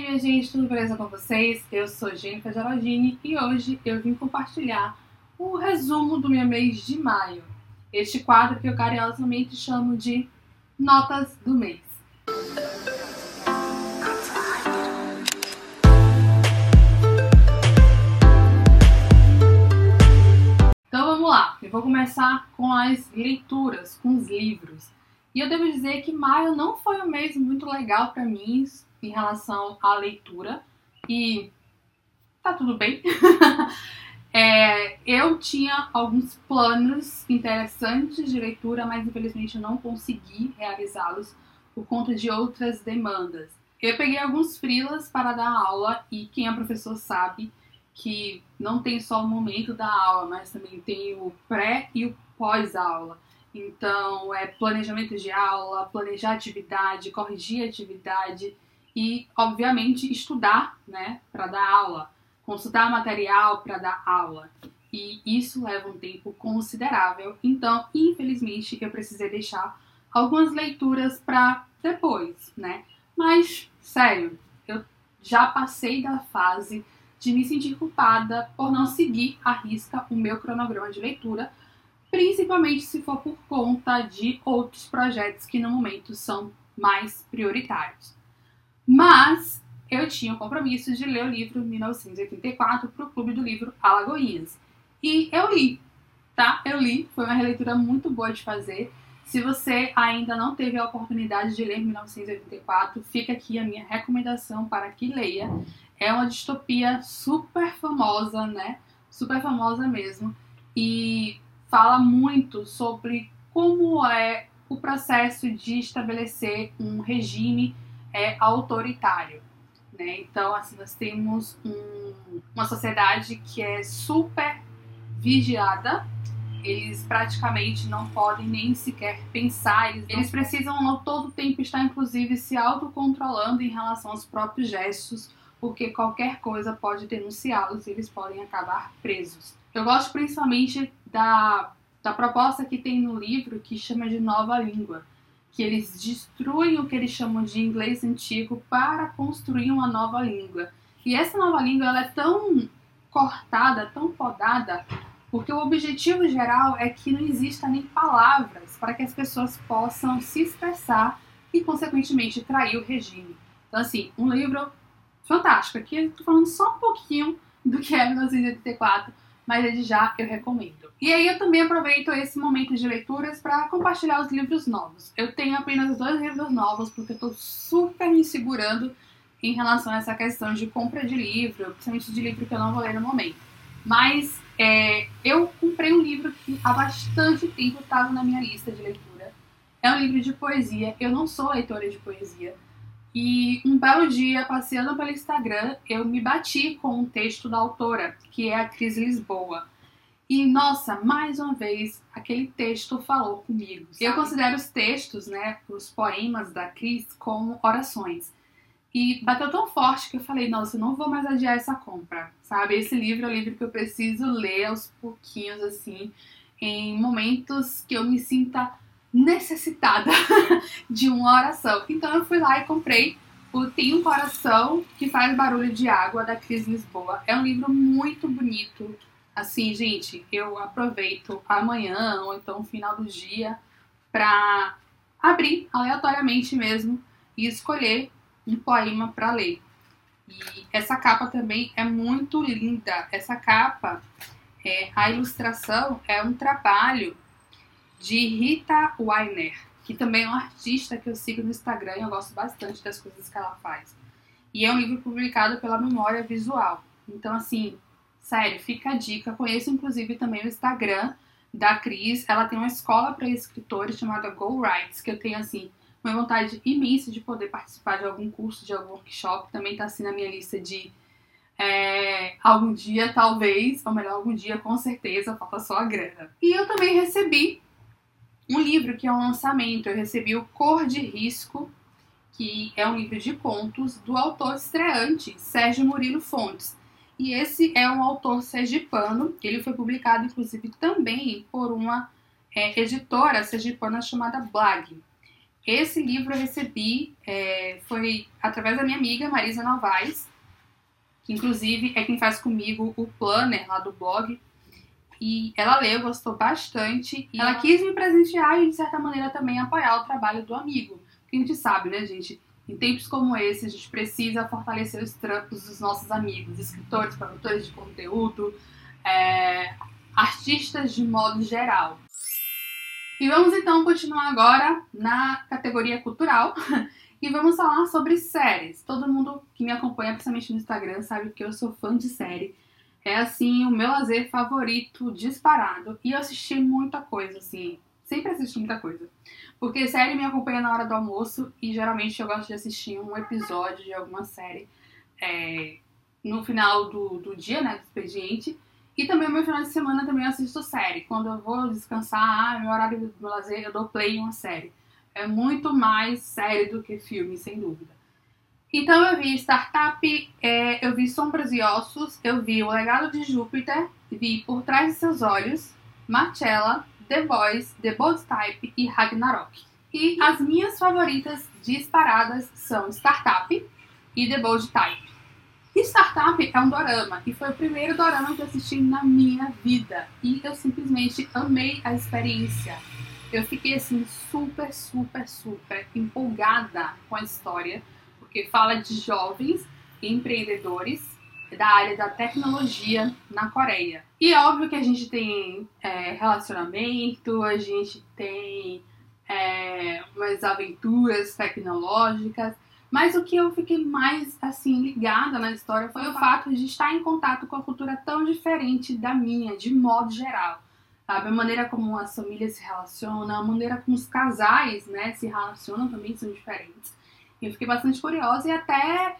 aí, minha gente, tudo beleza com vocês? Eu sou Jennifer Geraldini e hoje eu vim compartilhar o resumo do meu mês de maio. Este quadro que eu carinhosamente chamo de Notas do Mês. Então vamos lá, eu vou começar com as leituras, com os livros. E eu devo dizer que maio não foi um mês muito legal para mim, em relação à leitura e tá tudo bem. é, eu tinha alguns planos interessantes de leitura, mas infelizmente eu não consegui realizá-los por conta de outras demandas. Eu peguei alguns frilas para dar aula e quem é professor sabe que não tem só o momento da aula, mas também tem o pré e o pós-aula. Então, é planejamento de aula, planejar atividade, corrigir atividade e, obviamente, estudar, né, para dar aula, consultar material para dar aula. E isso leva um tempo considerável. Então, infelizmente, eu precisei deixar algumas leituras para depois, né? Mas, sério, eu já passei da fase de me sentir culpada por não seguir à risca o meu cronograma de leitura, principalmente se for por conta de outros projetos que no momento são mais prioritários. Mas eu tinha o compromisso de ler o livro 1984 para o Clube do Livro Alagoinhas. E eu li, tá? Eu li, foi uma releitura muito boa de fazer. Se você ainda não teve a oportunidade de ler 1984, fica aqui a minha recomendação para que leia. É uma distopia super famosa, né? Super famosa mesmo. E fala muito sobre como é o processo de estabelecer um regime é autoritário. Né? Então, assim, nós temos um, uma sociedade que é super vigiada, eles praticamente não podem nem sequer pensar, eles, eles precisam todo tempo estar, inclusive, se autocontrolando em relação aos próprios gestos, porque qualquer coisa pode denunciá-los e eles podem acabar presos. Eu gosto principalmente da, da proposta que tem no livro que chama de nova língua que eles destruem o que eles chamam de inglês antigo para construir uma nova língua. E essa nova língua ela é tão cortada, tão podada, porque o objetivo geral é que não exista nem palavras para que as pessoas possam se expressar e, consequentemente, trair o regime. Então, assim, um livro fantástico. Aqui eu estou falando só um pouquinho do que é 1984, mas desde já eu recomendo. E aí eu também aproveito esse momento de leituras para compartilhar os livros novos. Eu tenho apenas dois livros novos porque eu estou super me segurando em relação a essa questão de compra de livro, principalmente de livro que eu não vou ler no momento. Mas é, eu comprei um livro que há bastante tempo estava na minha lista de leitura. É um livro de poesia. Eu não sou leitora de poesia. E um belo dia, passeando pelo Instagram, eu me bati com um texto da autora, que é a Cris Lisboa. E nossa, mais uma vez, aquele texto falou comigo. Sabe? Eu considero os textos, né, os poemas da Cris como orações. E bateu tão forte que eu falei, nossa, eu não vou mais adiar essa compra, sabe? Esse livro é o livro que eu preciso ler aos pouquinhos, assim, em momentos que eu me sinta necessitada de uma oração. Então eu fui lá e comprei o Tem um Coração que Faz Barulho de Água, da Cris Lisboa. É um livro muito bonito. Assim, gente, eu aproveito amanhã ou então final do dia para abrir aleatoriamente mesmo e escolher um poema para ler. E essa capa também é muito linda. Essa capa, é, a ilustração é um trabalho de Rita Weiner, que também é uma artista que eu sigo no Instagram e eu gosto bastante das coisas que ela faz. E é um livro publicado pela Memória Visual. Então, assim, sério, fica a dica. Conheço, inclusive, também o Instagram da Cris. Ela tem uma escola para escritores chamada Go Writes, que eu tenho, assim, uma vontade imensa de poder participar de algum curso, de algum workshop. Também tá, assim, na minha lista de é, algum dia, talvez, ou melhor, algum dia, com certeza, falta só a grana. E eu também recebi um livro que é um lançamento. Eu recebi o Cor de Risco, que é um livro de contos do autor estreante, Sérgio Murilo Fontes. E esse é um autor sergipano, ele foi publicado inclusive também por uma é, editora sergipana chamada Blag. Esse livro eu recebi, é, foi através da minha amiga Marisa Novaes, que inclusive é quem faz comigo o planner lá do blog. E ela leu, gostou bastante. E ela quis me presentear e, de certa maneira, também apoiar o trabalho do amigo. Porque a gente sabe, né, gente? Em tempos como esse, a gente precisa fortalecer os trampos dos nossos amigos, escritores, produtores de conteúdo, é, artistas de modo geral. E vamos então continuar agora na categoria cultural e vamos falar sobre séries. Todo mundo que me acompanha, principalmente no Instagram, sabe que eu sou fã de série. É assim o meu lazer favorito disparado e eu assisti muita coisa assim, sempre assisti muita coisa. Porque série me acompanha na hora do almoço e geralmente eu gosto de assistir um episódio de alguma série é, no final do, do dia, né, do expediente. E também no meu final de semana também assisto série. Quando eu vou descansar, ah, meu horário do lazer, eu dou play em uma série. É muito mais série do que filme, sem dúvida. Então eu vi Startup, é, eu vi Sombras e Ossos, eu vi O Legado de Júpiter, vi Por Trás de Seus Olhos, Marcella, The Boys, The Bold Type e Ragnarok. E as minhas favoritas disparadas são Startup e The Bold Type. Startup é um dorama e foi o primeiro dorama que eu assisti na minha vida e eu simplesmente amei a experiência. Eu fiquei assim super, super, super empolgada com a história, porque fala de jovens empreendedores da área da tecnologia na Coreia. E óbvio que a gente tem é, relacionamento, a gente tem é, umas aventuras tecnológicas, mas o que eu fiquei mais assim ligada na história foi o fato de estar em contato com a cultura tão diferente da minha, de modo geral. Sabe? A maneira como as famílias se relacionam, a maneira como os casais né, se relacionam também são diferentes. Eu fiquei bastante curiosa e até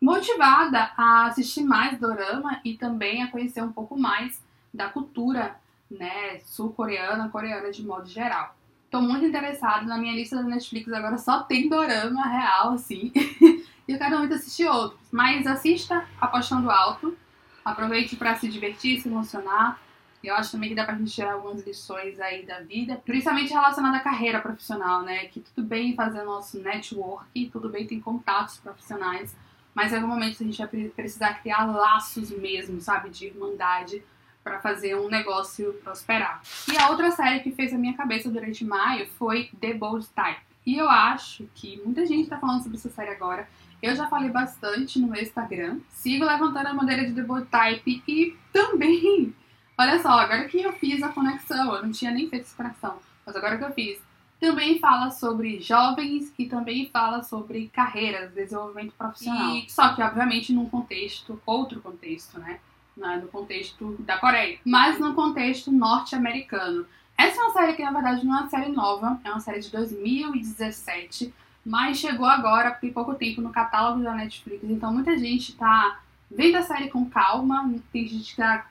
motivada a assistir mais dorama e também a conhecer um pouco mais da cultura né, sul-coreana, coreana de modo geral. Tô muito interessada. Na minha lista da Netflix agora só tem dorama real, assim. e eu quero muito assistir outros. Mas assista Apostando Alto. Aproveite para se divertir, se emocionar. Eu acho também que dá pra gente tirar algumas lições aí da vida, principalmente relacionada à carreira profissional, né? Que tudo bem fazer nosso network, tudo bem ter contatos profissionais, mas em algum momento a gente vai precisar criar laços mesmo, sabe? De irmandade para fazer um negócio prosperar. E a outra série que fez a minha cabeça durante maio foi The Bold Type. E eu acho que muita gente está falando sobre essa série agora. Eu já falei bastante no Instagram. Sigo levantando a bandeira de The Bold Type e também, olha só, agora que eu fiz a conexão, eu não tinha nem feito essa conexão, mas agora que eu fiz, também fala sobre jovens e também fala sobre carreiras, desenvolvimento profissional. E, só que, obviamente, num contexto, outro contexto, né? no contexto da Coreia, mas no contexto norte-americano. Essa é uma série que, na verdade, não é uma série nova, é uma série de 2017, mas chegou agora, tem pouco tempo, no catálogo da Netflix, então muita gente está vendo a série com calma, tem gente que está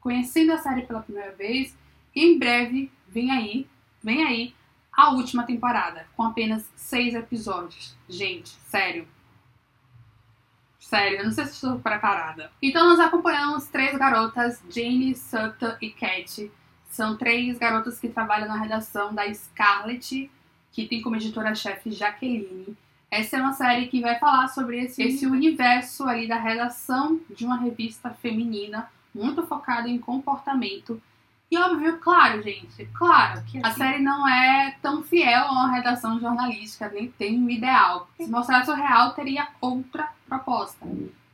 conhecendo a série pela primeira vez, e em breve vem aí, vem aí a última temporada, com apenas seis episódios. Gente, sério, Sério, eu não sei se estou preparada. Então nós acompanhamos três garotas, Jane, Sutta e Cat. São três garotas que trabalham na redação da Scarlet, que tem como editora-chefe Jaqueline. Essa é uma série que vai falar sobre esse, esse universo ali da redação de uma revista feminina, muito focada em comportamento. E óbvio, claro, gente, claro que a série não é tão fiel a uma redação jornalística, nem tem um ideal. Se mostrasse o real, teria outra proposta.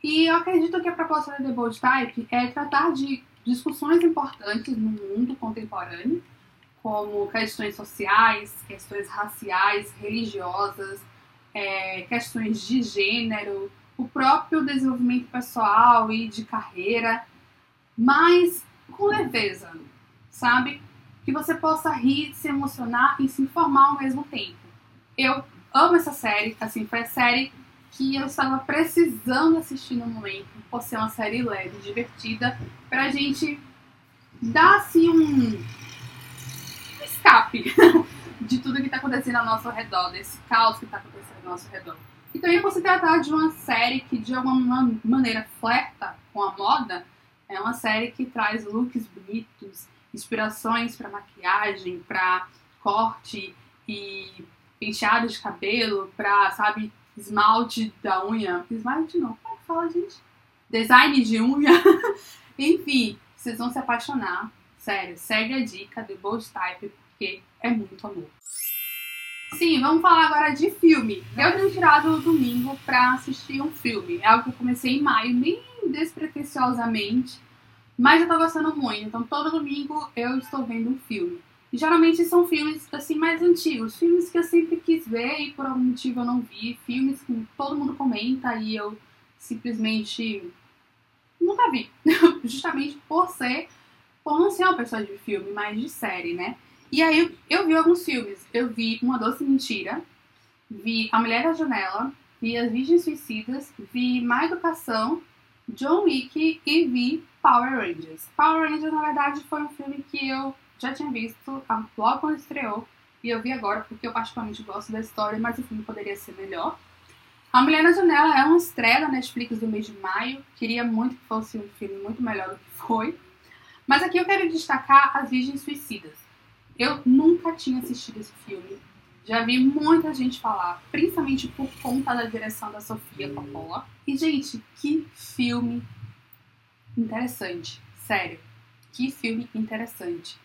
E eu acredito que a proposta da The Bold Type é tratar de discussões importantes no mundo contemporâneo, como questões sociais, questões raciais, religiosas, é, questões de gênero, o próprio desenvolvimento pessoal e de carreira, mas com leveza, sabe? Que você possa rir, se emocionar e se informar ao mesmo tempo. Eu amo essa série, assim, foi a série que eu estava precisando assistir no momento, por ser uma série leve, divertida, pra gente dar assim um escape de tudo que está acontecendo ao nosso redor, desse caos que está acontecendo ao nosso redor. E também por se tratar de uma série que de alguma maneira flerta com a moda, é uma série que traz looks bonitos, inspirações para maquiagem, para corte e penteado de cabelo, pra, sabe, esmalte da unha. Esmalte não, como é fala, gente? Design de unha. Enfim, vocês vão se apaixonar. Sério, segue a dica do Bold Type, porque é muito amor. Sim, vamos falar agora de filme. Eu tenho tirado o domingo pra assistir um filme. É algo que eu comecei em maio, bem despretensiosamente, mas eu tô gostando muito. Então todo domingo eu estou vendo um filme. E geralmente são filmes assim mais antigos, filmes que eu sempre quis ver e por algum motivo eu não vi, filmes que todo mundo comenta e eu simplesmente nunca vi. Justamente por ser, por não ser uma pessoa de filme, mas de série, né? E aí eu, eu vi alguns filmes. Eu vi Uma Doce Mentira, vi A Mulher da Janela, vi As Virgens Suicidas, vi Má Educação, John Wick e vi Power Rangers. Power Rangers, na verdade, foi um filme que eu já tinha visto logo quando estreou e eu vi agora porque eu particularmente gosto da história, mas o filme poderia ser melhor. A Mulher na Janela é uma estreia da Netflix do mês de maio. Queria muito que fosse um filme muito melhor do que foi. Mas aqui eu quero destacar As Virgens Suicidas. Eu nunca tinha assistido esse filme. Já vi muita gente falar, principalmente por conta da direção da Sofia Coppola. E, gente, que filme interessante. Sério, que filme interessante.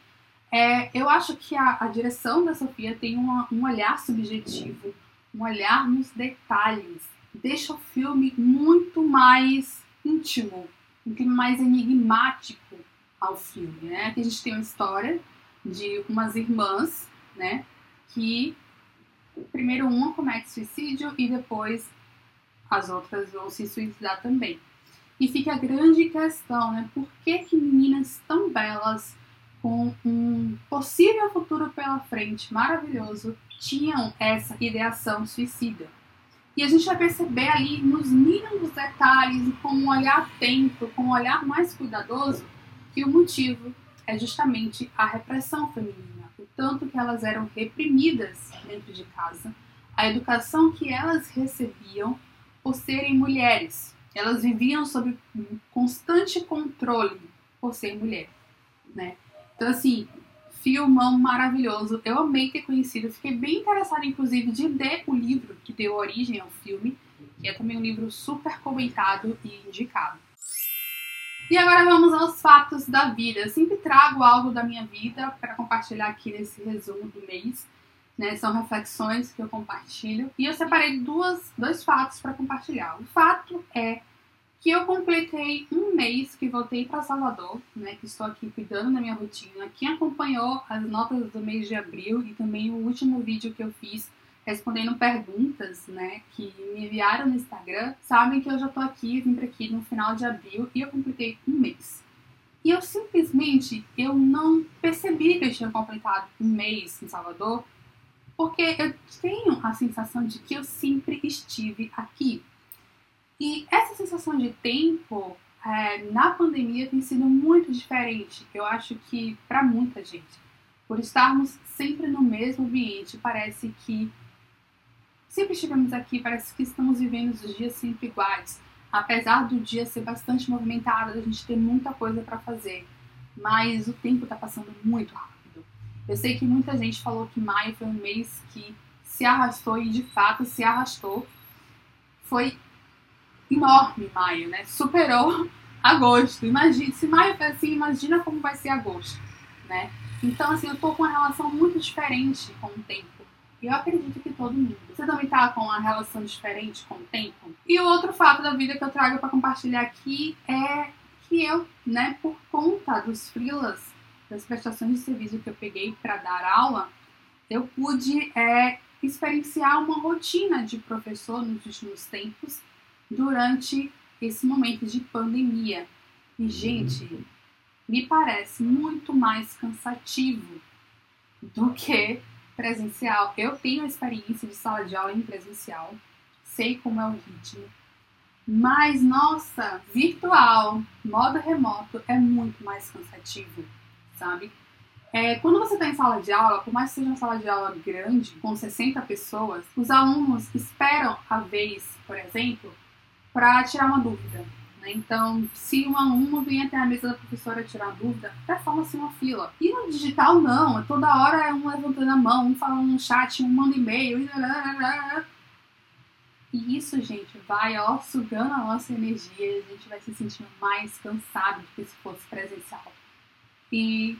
É, eu acho que a, a direção da Sofia tem uma, um olhar subjetivo, um olhar nos detalhes. Deixa o filme muito mais íntimo, um clima mais enigmático ao filme, né? Aqui a gente tem uma história de umas irmãs, né? Que primeiro uma comete suicídio e depois as outras vão se suicidar também. E fica a grande questão, né? Por que, que meninas tão belas, com um possível futuro pela frente maravilhoso, tinham essa ideação suicida? E a gente vai perceber ali nos mínimos detalhes com um olhar atento, com um olhar mais cuidadoso, que o motivo é justamente a repressão feminina, tanto que elas eram reprimidas dentro de casa, a educação que elas recebiam por serem mulheres. Elas viviam sob constante controle por ser mulher, né? Então assim, filmão maravilhoso. Eu amei ter conhecido, fiquei bem interessada inclusive de ler o livro que deu origem ao filme, que é também um livro super comentado e indicado. E agora vamos aos fatos da vida. Eu sempre trago algo da minha vida para compartilhar aqui nesse resumo do mês. Né? São reflexões que eu compartilho. E eu separei duas, dois fatos para compartilhar. O fato é que eu completei um mês que voltei para Salvador, né, que estou aqui cuidando da minha rotina. Quem acompanhou as notas do mês de abril e também o último vídeo que eu fiz respondendo perguntas, né, que me enviaram no Instagram, sabem que eu já tô aqui, vim pra aqui no final de abril e eu completei um mês. E eu simplesmente, eu não percebi que eu tinha completado um mês em Salvador, porque eu tenho a sensação de que eu sempre estive aqui. E essa sensação de tempo é, na pandemia tem sido muito diferente. Eu acho que para muita gente, por estarmos sempre no mesmo ambiente, parece que Sempre estivemos aqui, parece que estamos vivendo os dias sempre iguais. Apesar do dia ser bastante movimentado, a gente ter muita coisa para fazer, mas o tempo está passando muito rápido. Eu sei que muita gente falou que maio foi um mês que se arrastou e de fato se arrastou. Foi enorme maio, né? Superou agosto. Imagina, se maio foi assim, imagina como vai ser agosto, né? Então, assim, eu tô com uma relação muito diferente com o tempo. E eu acredito que todo mundo. Você também tá com uma relação diferente com o tempo? E o outro fato da vida que eu trago para compartilhar aqui é que eu, né, por conta dos freelas, das prestações de serviço que eu peguei para dar aula, eu pude é, experienciar uma rotina de professor nos últimos tempos durante esse momento de pandemia. E, gente, me parece muito mais cansativo do que presencial. Eu tenho experiência de sala de aula em presencial, sei como é o ritmo. Mas, nossa, virtual, modo remoto é muito mais cansativo, sabe? É, quando você está em sala de aula, por mais que seja uma sala de aula grande, com 60 pessoas, os alunos esperam a vez, por exemplo, para tirar uma dúvida. Né? Então, se um aluno vem até a mesa da professora tirar dúvida, performa-se uma fila. E no digital, não. Toda hora é um levantando a mão, um falando no chat, um manda e-mail. E isso, gente, vai ó, sugando a nossa energia, a gente vai se sentindo mais cansado do que se fosse presencial. E,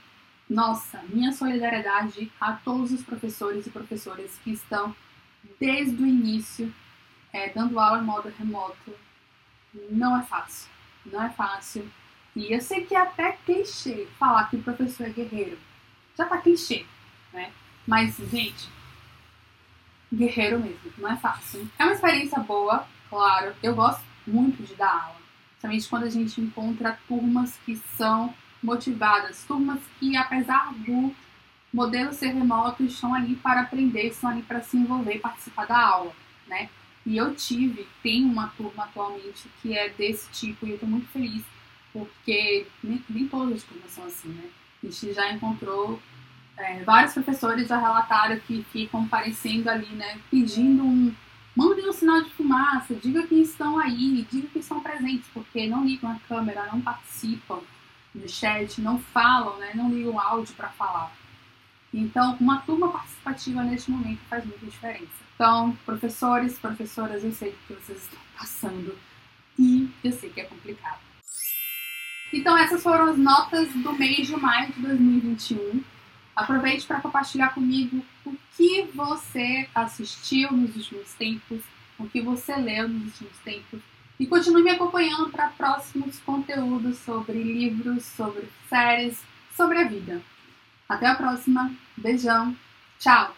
nossa, minha solidariedade a todos os professores e professoras que estão desde o início é, dando aula em modo remoto. Não é fácil, não é fácil. E eu sei que é até clichê falar que o professor é guerreiro. Já tá clichê, né? Mas, gente, guerreiro mesmo, não é fácil. É uma experiência boa, claro. Eu gosto muito de dar aula. Principalmente quando a gente encontra turmas que são motivadas, turmas que, apesar do modelo ser remoto, estão ali para aprender, estão ali para se envolver participar da aula, né? E eu tive, tem uma turma atualmente que é desse tipo e eu estou muito feliz, porque nem, nem todas as turmas são assim, né? A gente já encontrou é, vários professores já relataram que ficam aparecendo ali, né, pedindo um. Mandem um sinal de fumaça, diga que estão aí, diga que estão presentes, porque não ligam a câmera, não participam do chat, não falam, né, não ligam áudio para falar. Então, uma turma participativa neste momento faz muita diferença. Então, professores, professoras, eu sei que vocês estão passando e eu sei que é complicado. Então, essas foram as notas do mês de maio de 2021. Aproveite para compartilhar comigo o que você assistiu nos últimos tempos, o que você leu nos últimos tempos. E continue me acompanhando para próximos conteúdos sobre livros, sobre séries, sobre a vida. Até a próxima. Beijão. Tchau.